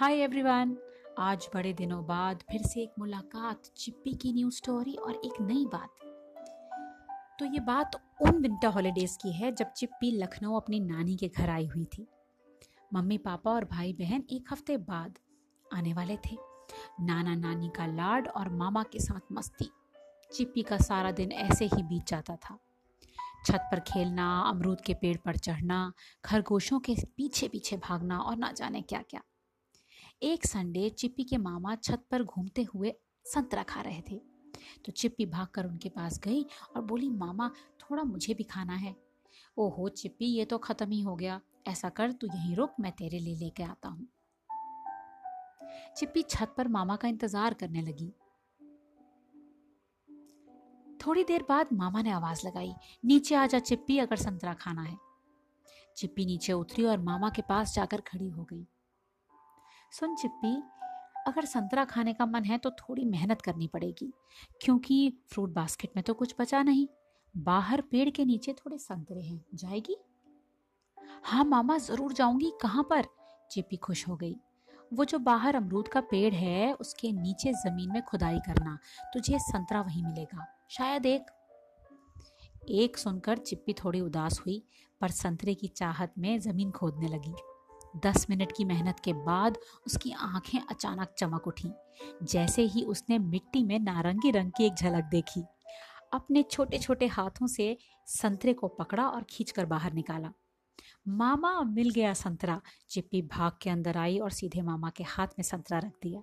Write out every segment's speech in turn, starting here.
Hi everyone आज बड़े दिनों बाद फिर से एक मुलाकात, चिप्पी की न्यू स्टोरी और एक नई बात। तो ये बात उन विंटर हॉलीडेज की है जब चिप्पी लखनऊ अपनी नानी के घर आई हुई थी। मम्मी, पापा और भाई बहन एक हफ़्ते बाद आने वाले थे। नाना नानी का लाड और मामा के साथ मस्ती। चिप्पी का सारा दिन ऐसे ही बीत जाता था। छत पर खेलना, अमरूद के पेड़ पर चढ़ना, खरगोशों के पीछे पीछे भागना और ना जाने क्या क्या एक संडे चिप्पी के मामा छत पर घूमते हुए संतरा खा रहे थे। तो चिप्पी भागकर उनके पास गई और बोली, मामा, थोड़ा मुझे भी खाना है। ओहो, चिप्पी, ये तो खत्म ही हो गया। ऐसा कर, तू यहीं रुक, मैं तेरे लिए लेके आता हूँ। चिप्पी छत पर मामा का इंतज़ार करने लगी। थोड़ी देर बाद मामा ने आवाज़ लगाई, नीचे आ जा चिप्पी, अगर संतरा खाना है। चिप्पी नीचे उतरी और मामा के पास जाकर खड़ी हो गई। सुन चिप्पी, अगर संतरा खाने का मन है तो थोड़ी मेहनत करनी पड़ेगी, क्योंकि फ्रूट बास्केट में तो कुछ बचा नहीं। बाहर पेड़ के नीचे थोड़े संतरे हैं। जाएगी? हाँ मामा, ज़रूर जाऊँगी। कहाँ पर? चिप्पी खुश हो गई। वो जो बाहर अमरूद का पेड़ है, उसके नीचे ज़मीन में खुदाई करना। तुझे संतरा वहीं मिलेगा। शायद एक। एक सुनकर चिप्पी थोड़ी उदास हुई, पर संतरे की चाहत में ज़मीन खोदने लगी। दस मिनट की मेहनत के बाद उसकी आँखें अचानक चमक उठी। जैसे ही उसने मिट्टी में नारंगी रंग की एक झलक देखी, अपने छोटे छोटे हाथों से संतरे को पकड़ा और खींचकर बाहर निकाला। मामा मिल गया संतरा, चिप्पी भाग के अंदर आई और सीधे मामा के हाथ में संतरा रख दिया।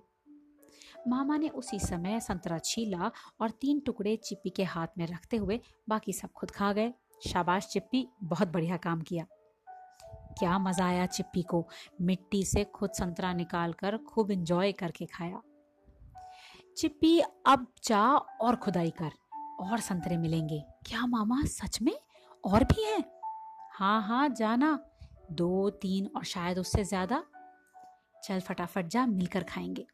मामा ने उसी समय संतरा छीला और तीन टुकड़े चिप्पी के हाथ में रखते हुए बाकी सब खुद खा गए। शाबाश चिप्पी, बहुत बढ़िया काम किया। क्या मज़ा आया चिप्पी को। मिट्टी से खुद संतरा निकाल कर खूब इंजॉय करके खाया। चिप्पी, अब जा और खुदाई कर, और संतरे मिलेंगे। क्या मामा, सच में? और भी हैं? हाँ हाँ जाना। दो, तीन और शायद उससे ज़्यादा। चल फटाफट जा, मिलकर खाएँगे।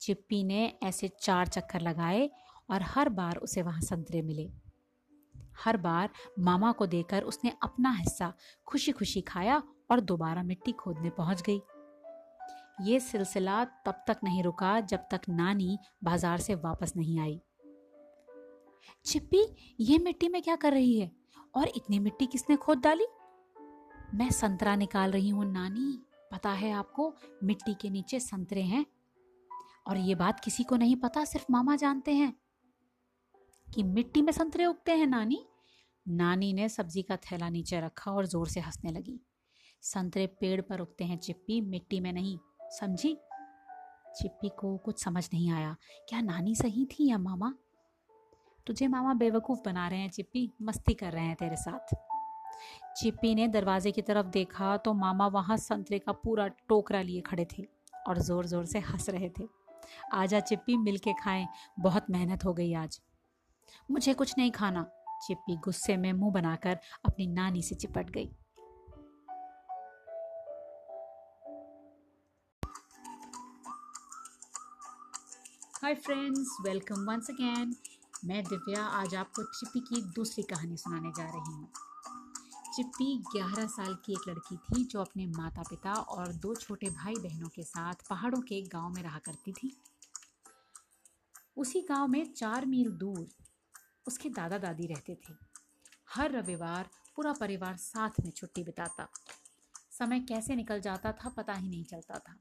चिप्पी ने ऐसे चार चक्कर लगाए और हर बार उसे वहाँ संतरे मिले। हर बार मामा को देकर उसने अपना हिस्सा खुशी खुशी खाया और दोबारा मिट्टी खोदने पहुँच गई। ये सिलसिला तब तक नहीं रुका जब तक नानी बाज़ार से वापस नहीं आई। चिप्पी, ये मिट्टी में क्या कर रही है? और इतनी मिट्टी किसने खोद डाली? मैं संतरा निकाल रही हूँ, नानी। पता है आपको, मिट्टी के नीचे संतरे हैं। और ये बात किसी को नहीं पता, सिर्फ़ मामा जानते हैं। कि मिट्टी में संतरे उगते हैं नानी। नानी ने सब्ज़ी का थैला नीचे रखा और ज़ोर से हंसने लगी। संतरे पेड़ पर उगते हैं चिप्पी, मिट्टी में नहीं। समझी? चिप्पी को कुछ समझ नहीं आया। क्या नानी सही थी या मामा? तुझे मामा बेवकूफ़ बना रहे हैं चिप्पी। मस्ती कर रहे हैं तेरे साथ। चिप्पी ने दरवाजे की तरफ़ देखा तो मामा वहाँ संतरे का पूरा टोकरा लिए खड़े थे और ज़ोर ज़ोर से हंस रहे थे। आजा चिप्पी, मिलके खाएँ। बहुत मेहनत हो गई आज। मुझे कुछ नहीं खाना। चिप्पी गुस्से में मुँह बनाकर अपनी नानी से चिपट गई। Hi friends welcome once again मैं दिव्या आज आपको चिप्पी की दूसरी कहानी सुनाने जा रही हूँ। चिप्पी 11 साल की एक लड़की थी जो अपने माता पिता और दो छोटे भाई बहनों के साथ पहाड़ों के एक गाँव में रहा करती थी। उसी गाँव में चार मील दूर उसके दादा दादी रहते थे। हर रविवार पूरा परिवार साथ में छुट्टी बिताता। समय कैसे निकल जाता था पता ही नहीं चलता था।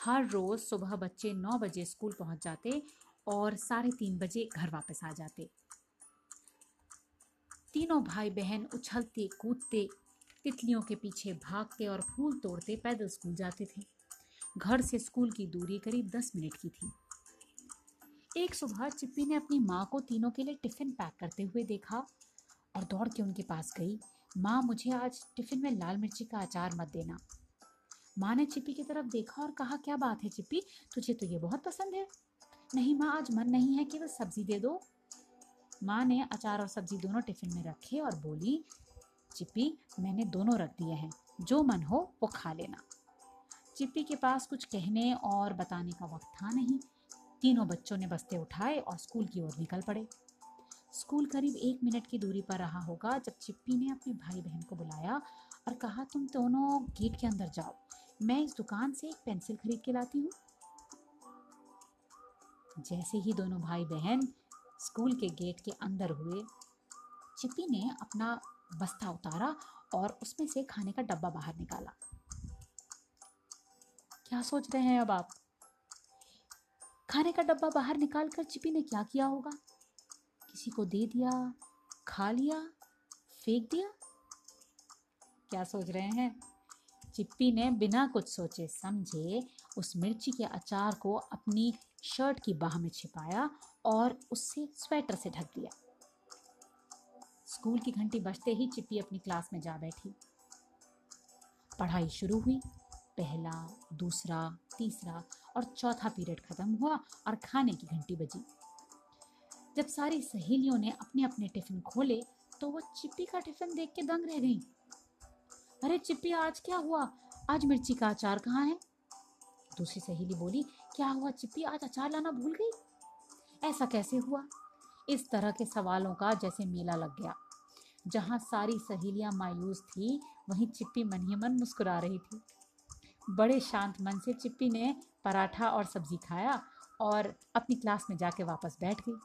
हर रोज़ सुबह बच्चे नौ बजे स्कूल पहुँच जाते और साढ़े तीन बजे घर वापस आ जाते। तीनों भाई बहन उछलते, कूदते, तितलियों के पीछे भागते और फूल तोड़ते पैदल स्कूल जाते थे। घर से स्कूल की दूरी करीब दस मिनट की थी। एक सुबह चिप्पी ने अपनी माँ को तीनों के लिए टिफ़िन पैक करते हुए देखा और दौड़ के उनके पास गई। माँ, मुझे आज टिफ़िन में लाल मिर्ची का अचार मत देना। माँ ने चिप्पी की तरफ़ देखा और कहा, क्या बात है चिप्पी? तुझे तो ये बहुत पसंद है। नहीं माँ, आज मन नहीं है केवल सब्ज़ी दे दो। माँ ने अचार और सब्ज़ी दोनों टिफ़िन में रखे और बोली, चिप्पी, मैंने दोनों रख दिए हैं। जो मन हो, वो खा लेना। चिप्पी के पास कुछ कहने और बताने का वक्त था नहीं। तीनों बच्चों ने बस्ते उठाए और स्कूल की ओर निकल पड़े। स्कूल करीब एक मिनट की दूरी पर रहा होगा जब चिप्पी ने अपने भाई बहन को बुलाया और कहा, तुम दोनों गेट के अंदर जाओ। मैं इस दुकान से एक पेंसिल खरीद के लाती हूँ। जैसे ही दोनों भाई बहन स्कूल के गेट के अंदर हुए, चिप्पी ने अपना बस्ता उतारा और उसमें से खाने का डब्बा बाहर निकाला। क्या सोच रहे हैं अब आप? खाने का डब्बा बाहर निकालकर चिप्पी ने क्या किया होगा? किसी को दे दिया, खा लिया, फेंक दिया? क्या सोच रहे हैं? चिप्पी ने बिना कुछ सोचे समझे उस मिर्ची के अचार को अपनी शर्ट की बाह में छिपाया और उससे स्वेटर से ढक दिया। स्कूल की घंटी बजते ही चिप्पी अपनी क्लास में जा बैठी। पढ़ाई शुरू हुई। पहला, दूसरा, तीसरा और चौथा पीरियड खत्म हुआ और खाने की घंटी बजी। जब सारी सहेलियों ने अपने अपने टिफ़िन खोले तो वो चिप्पी का टिफ़िन देख के दंग रह गई। अरे चिप्पी, आज क्या हुआ? आज मिर्ची का अचार कहाँ है? दूसरी सहेली बोली, क्या हुआ चिप्पी? आज अचार लाना भूल गई? ऐसा कैसे हुआ? इस तरह के सवालों का जैसे मेला लग गया। जहाँ सारी सहेलियाँ मायूस थी, वहीं चिप्पी मन ही मन मुस्कुरा रही थी। बड़े शांत मन से चिप्पी ने पराठा और सब्ज़ी खाया और अपनी क्लास में जाके वापस बैठ गई।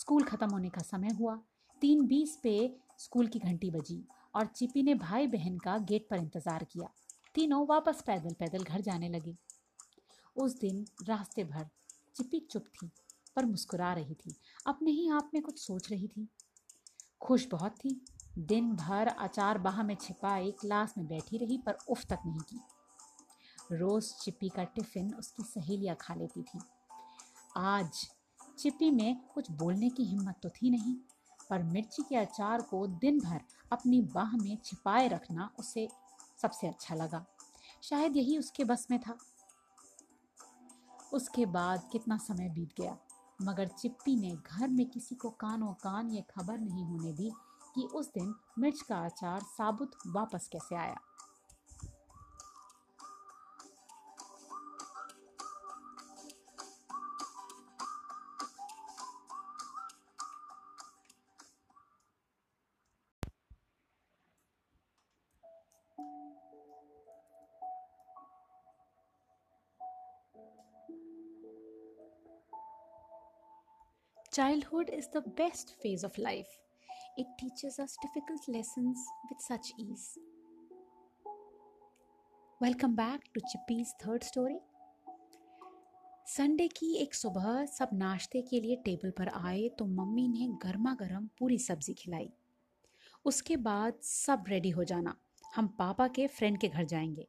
स्कूल खत्म होने का समय हुआ। तीन बीस पे स्कूल की घंटी बजी और चिपी ने भाई बहन का गेट पर इंतज़ार किया। तीनों वापस पैदल पैदल घर जाने लगे। उस दिन रास्ते भर चिपी चुप थी पर मुस्कुरा रही थी, अपने ही आप में कुछ सोच रही थी। खुश बहुत थी। दिन भर अचार बाह में छिपाई, क्लास में बैठी रही, पर उफ तक नहीं की। रोज चिप्पी का टिफ़िन उसकी सहेलियाँ खा लेती थी। आज चिप्पी में कुछ बोलने की हिम्मत तो थी नहीं, पर मिर्ची के अचार को दिन भर अपनी बाह में छिपाए रखना उसे सबसे अच्छा लगा। शायद यही उसके बस में था। उसके बाद कितना समय बीत गया, मगर चिप्पी ने घर में किसी को कानों कान ये खबर नहीं होने दी कि उस दिन मिर्च का अचार साबुत वापस कैसे आया Childhood is the best phase of life. It teaches us difficult lessons with such ease. Welcome back to Chippy's third story. Sunday की एक सुबह सब नाश्ते के लिए टेबल पर आए तो मम्मी ने गर्मा गर्म पूरी सब्ज़ी खिलाई। उसके बाद सब रेडी हो जाना। हम पापा के फ्रेंड के घर जाएँगे।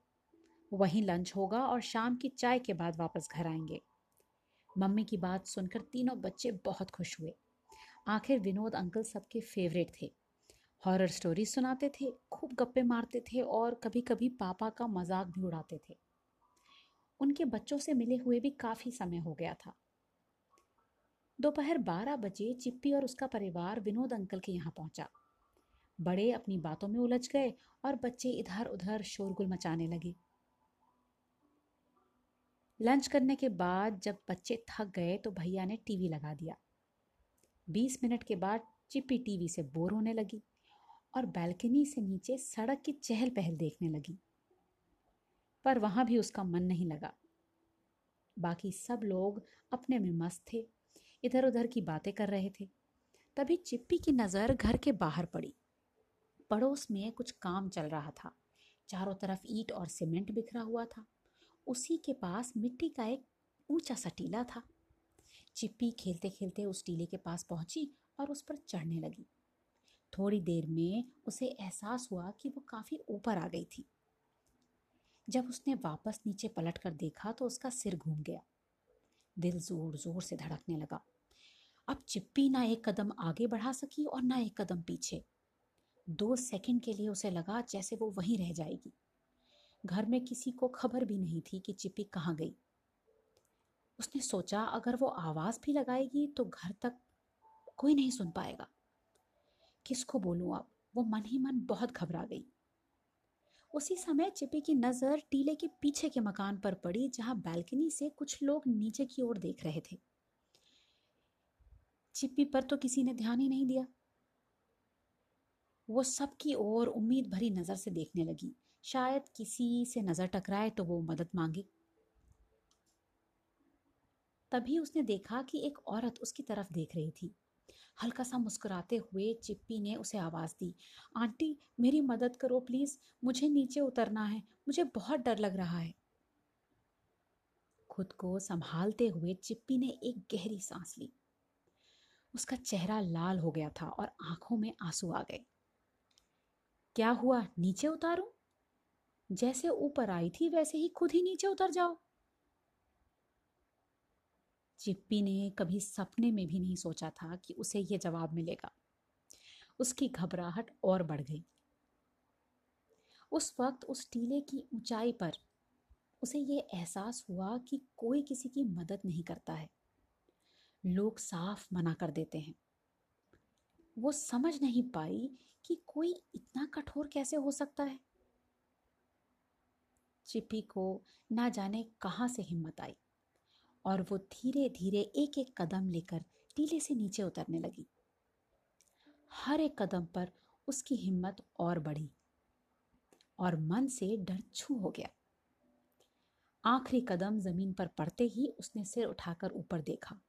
वहीं लंच होगा और शाम की चाय के बाद वापस घर आएँगे। मम्मी की बात सुनकर तीनों बच्चे बहुत खुश हुए। आखिर विनोद अंकल सबके फेवरेट थे। हॉरर स्टोरी सुनाते थे, खूब गप्पे मारते थे और कभी कभी पापा का मज़ाक भी उड़ाते थे। उनके बच्चों से मिले हुए भी काफ़ी समय हो गया था। दोपहर बारह बजे चिप्पी और उसका परिवार विनोद अंकल के यहाँ पहुँचा। बड़े अपनी बातों में उलझ गए और बच्चे इधर उधर शोरगुल मचाने लगे। लंच करने के बाद जब बच्चे थक गए तो भैया ने टीवी लगा दिया। बीस मिनट के बाद चिप्पी टीवी से बोर होने लगी और बैल्कनी से नीचे सड़क की चहल पहल देखने लगी। पर वहाँ भी उसका मन नहीं लगा। बाकी सब लोग अपने में मस्त थे इधर उधर की बातें कर रहे थे। तभी चिप्पी की नज़र घर के बाहर पड़ी। पड़ोस में कुछ काम चल रहा था। चारों तरफ़ ईट और सीमेंट बिखरा हुआ था। उसी के पास मिट्टी का एक ऊँचा सा टीला था। चिप्पी खेलते खेलते उस टीले के पास पहुँची और उस पर चढ़ने लगी। थोड़ी देर में उसे एहसास हुआ कि वो काफ़ी ऊपर आ गई थी। जब उसने वापस नीचे पलट कर देखा तो उसका सिर घूम गया। दिल ज़ोर ज़ोर से धड़कने लगा। अब चिप्पी ना एक कदम आगे बढ़ा सकी और ना एक कदम पीछे। दो सेकंड के लिए उसे लगा जैसे वो वहीं रह जाएगी। घर में किसी को खबर भी नहीं थी कि चिप्पी कहाँ गई। उसने सोचा, अगर वो आवाज़ भी लगाएगी तो घर तक कोई नहीं सुन पाएगा। किसको बोलूँ अब? वो मन ही मन बहुत घबरा गई। उसी समय चिप्पी की नज़र टीले के पीछे के मकान पर पड़ी, जहाँ बैल्कनी से कुछ लोग नीचे की ओर देख रहे थे। चिप्पी पर तो किसी ने ध्यान ही नहीं दिया। वो सबकी ओर उम्मीद भरी नज़र से देखने लगी। शायद किसी से नज़र टकराए तो वो मदद मांगे। तभी उसने देखा कि एक औरत उसकी तरफ़ देख रही थी। हल्का सा मुस्कुराते हुए चिप्पी ने उसे आवाज़ दी, आंटी, मेरी मदद करो प्लीज़, मुझे नीचे उतरना है, मुझे बहुत डर लग रहा है। खुद को संभालते हुए चिप्पी ने एक गहरी सांस ली। उसका चेहरा लाल हो गया था और आँखों में आँसू आ गए। क्या हुआ? नीचे उतारूं? जैसे ऊपर आई थी, वैसे ही खुद ही नीचे उतर जाओ। चिप्पी ने कभी सपने में भी नहीं सोचा था कि उसे यह जवाब मिलेगा। उसकी घबराहट और बढ़ गई। उस वक्त उस टीले की ऊंचाई पर उसे ये एहसास हुआ कि कोई किसी की मदद नहीं करता है। लोग साफ़ मना कर देते हैं। वो समझ नहीं पाई कि कोई इतना कठोर कैसे हो सकता है। चिप्पी को ना जाने कहाँ से हिम्मत आई। और वो धीरे धीरे एक एक कदम लेकर टीले से नीचे उतरने लगी। हर एक कदम पर उसकी हिम्मत और बढ़ी और मन से डर छू हो गया। आखिरी कदम ज़मीन पर पड़ते ही उसने सिर उठाकर ऊपर देखा।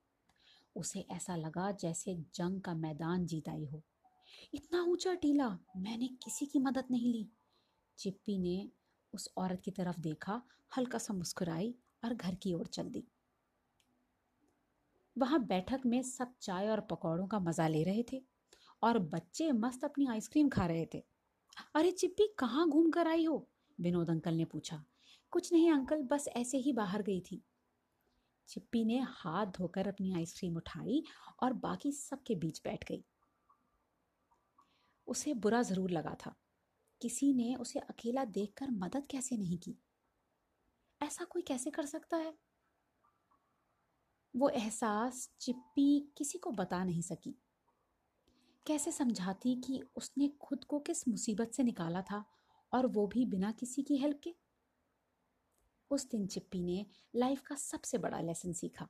उसे ऐसा लगा जैसे जंग का मैदान जीत आई हो। इतना ऊँचा टीला, मैंने किसी की मदद नहीं ली। चिप्पी ने उस औरत की तरफ़ देखा, हल्का सा मुस्कुराई और घर की ओर चल दी। वहाँ बैठक में सब चाय और पकौड़ों का मज़ा ले रहे थे और बच्चे मस्त अपनी आइसक्रीम खा रहे थे। अरे चिप्पी, कहाँ घूम कर आई हो? विनोद अंकल ने पूछा। कुछ नहीं अंकल, बस ऐसे ही बाहर गई थी। चिप्पी ने हाथ धोकर अपनी आइसक्रीम उठाई और बाकी सबके बीच बैठ गई। उसे बुरा ज़रूर लगा था। किसी ने उसे अकेला देखकर मदद कैसे नहीं की? ऐसा कोई कैसे कर सकता है? वो एहसास चिप्पी किसी को बता नहीं सकी। कैसे समझाती कि उसने खुद को किस मुसीबत से निकाला था और वो भी बिना किसी की हेल्प के? उस दिन चिप्पी ने लाइफ का सबसे बड़ा लेसन सीखा।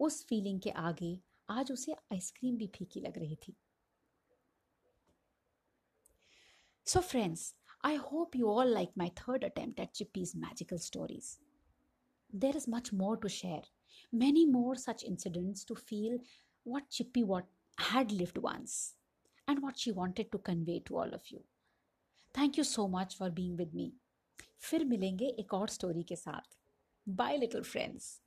उस फीलिंग के आगे आज उसे आइसक्रीम भी फीकी लग रही थी। So friends I hope you all like my third attempt at Chippy's magical stories. There is much more to share, many more such incidents to feel what Chippy what had lived once and what she wanted to convey to all of you. Thank you so much for being with me. फिर मिलेंगे एक और story के साथ bye little friends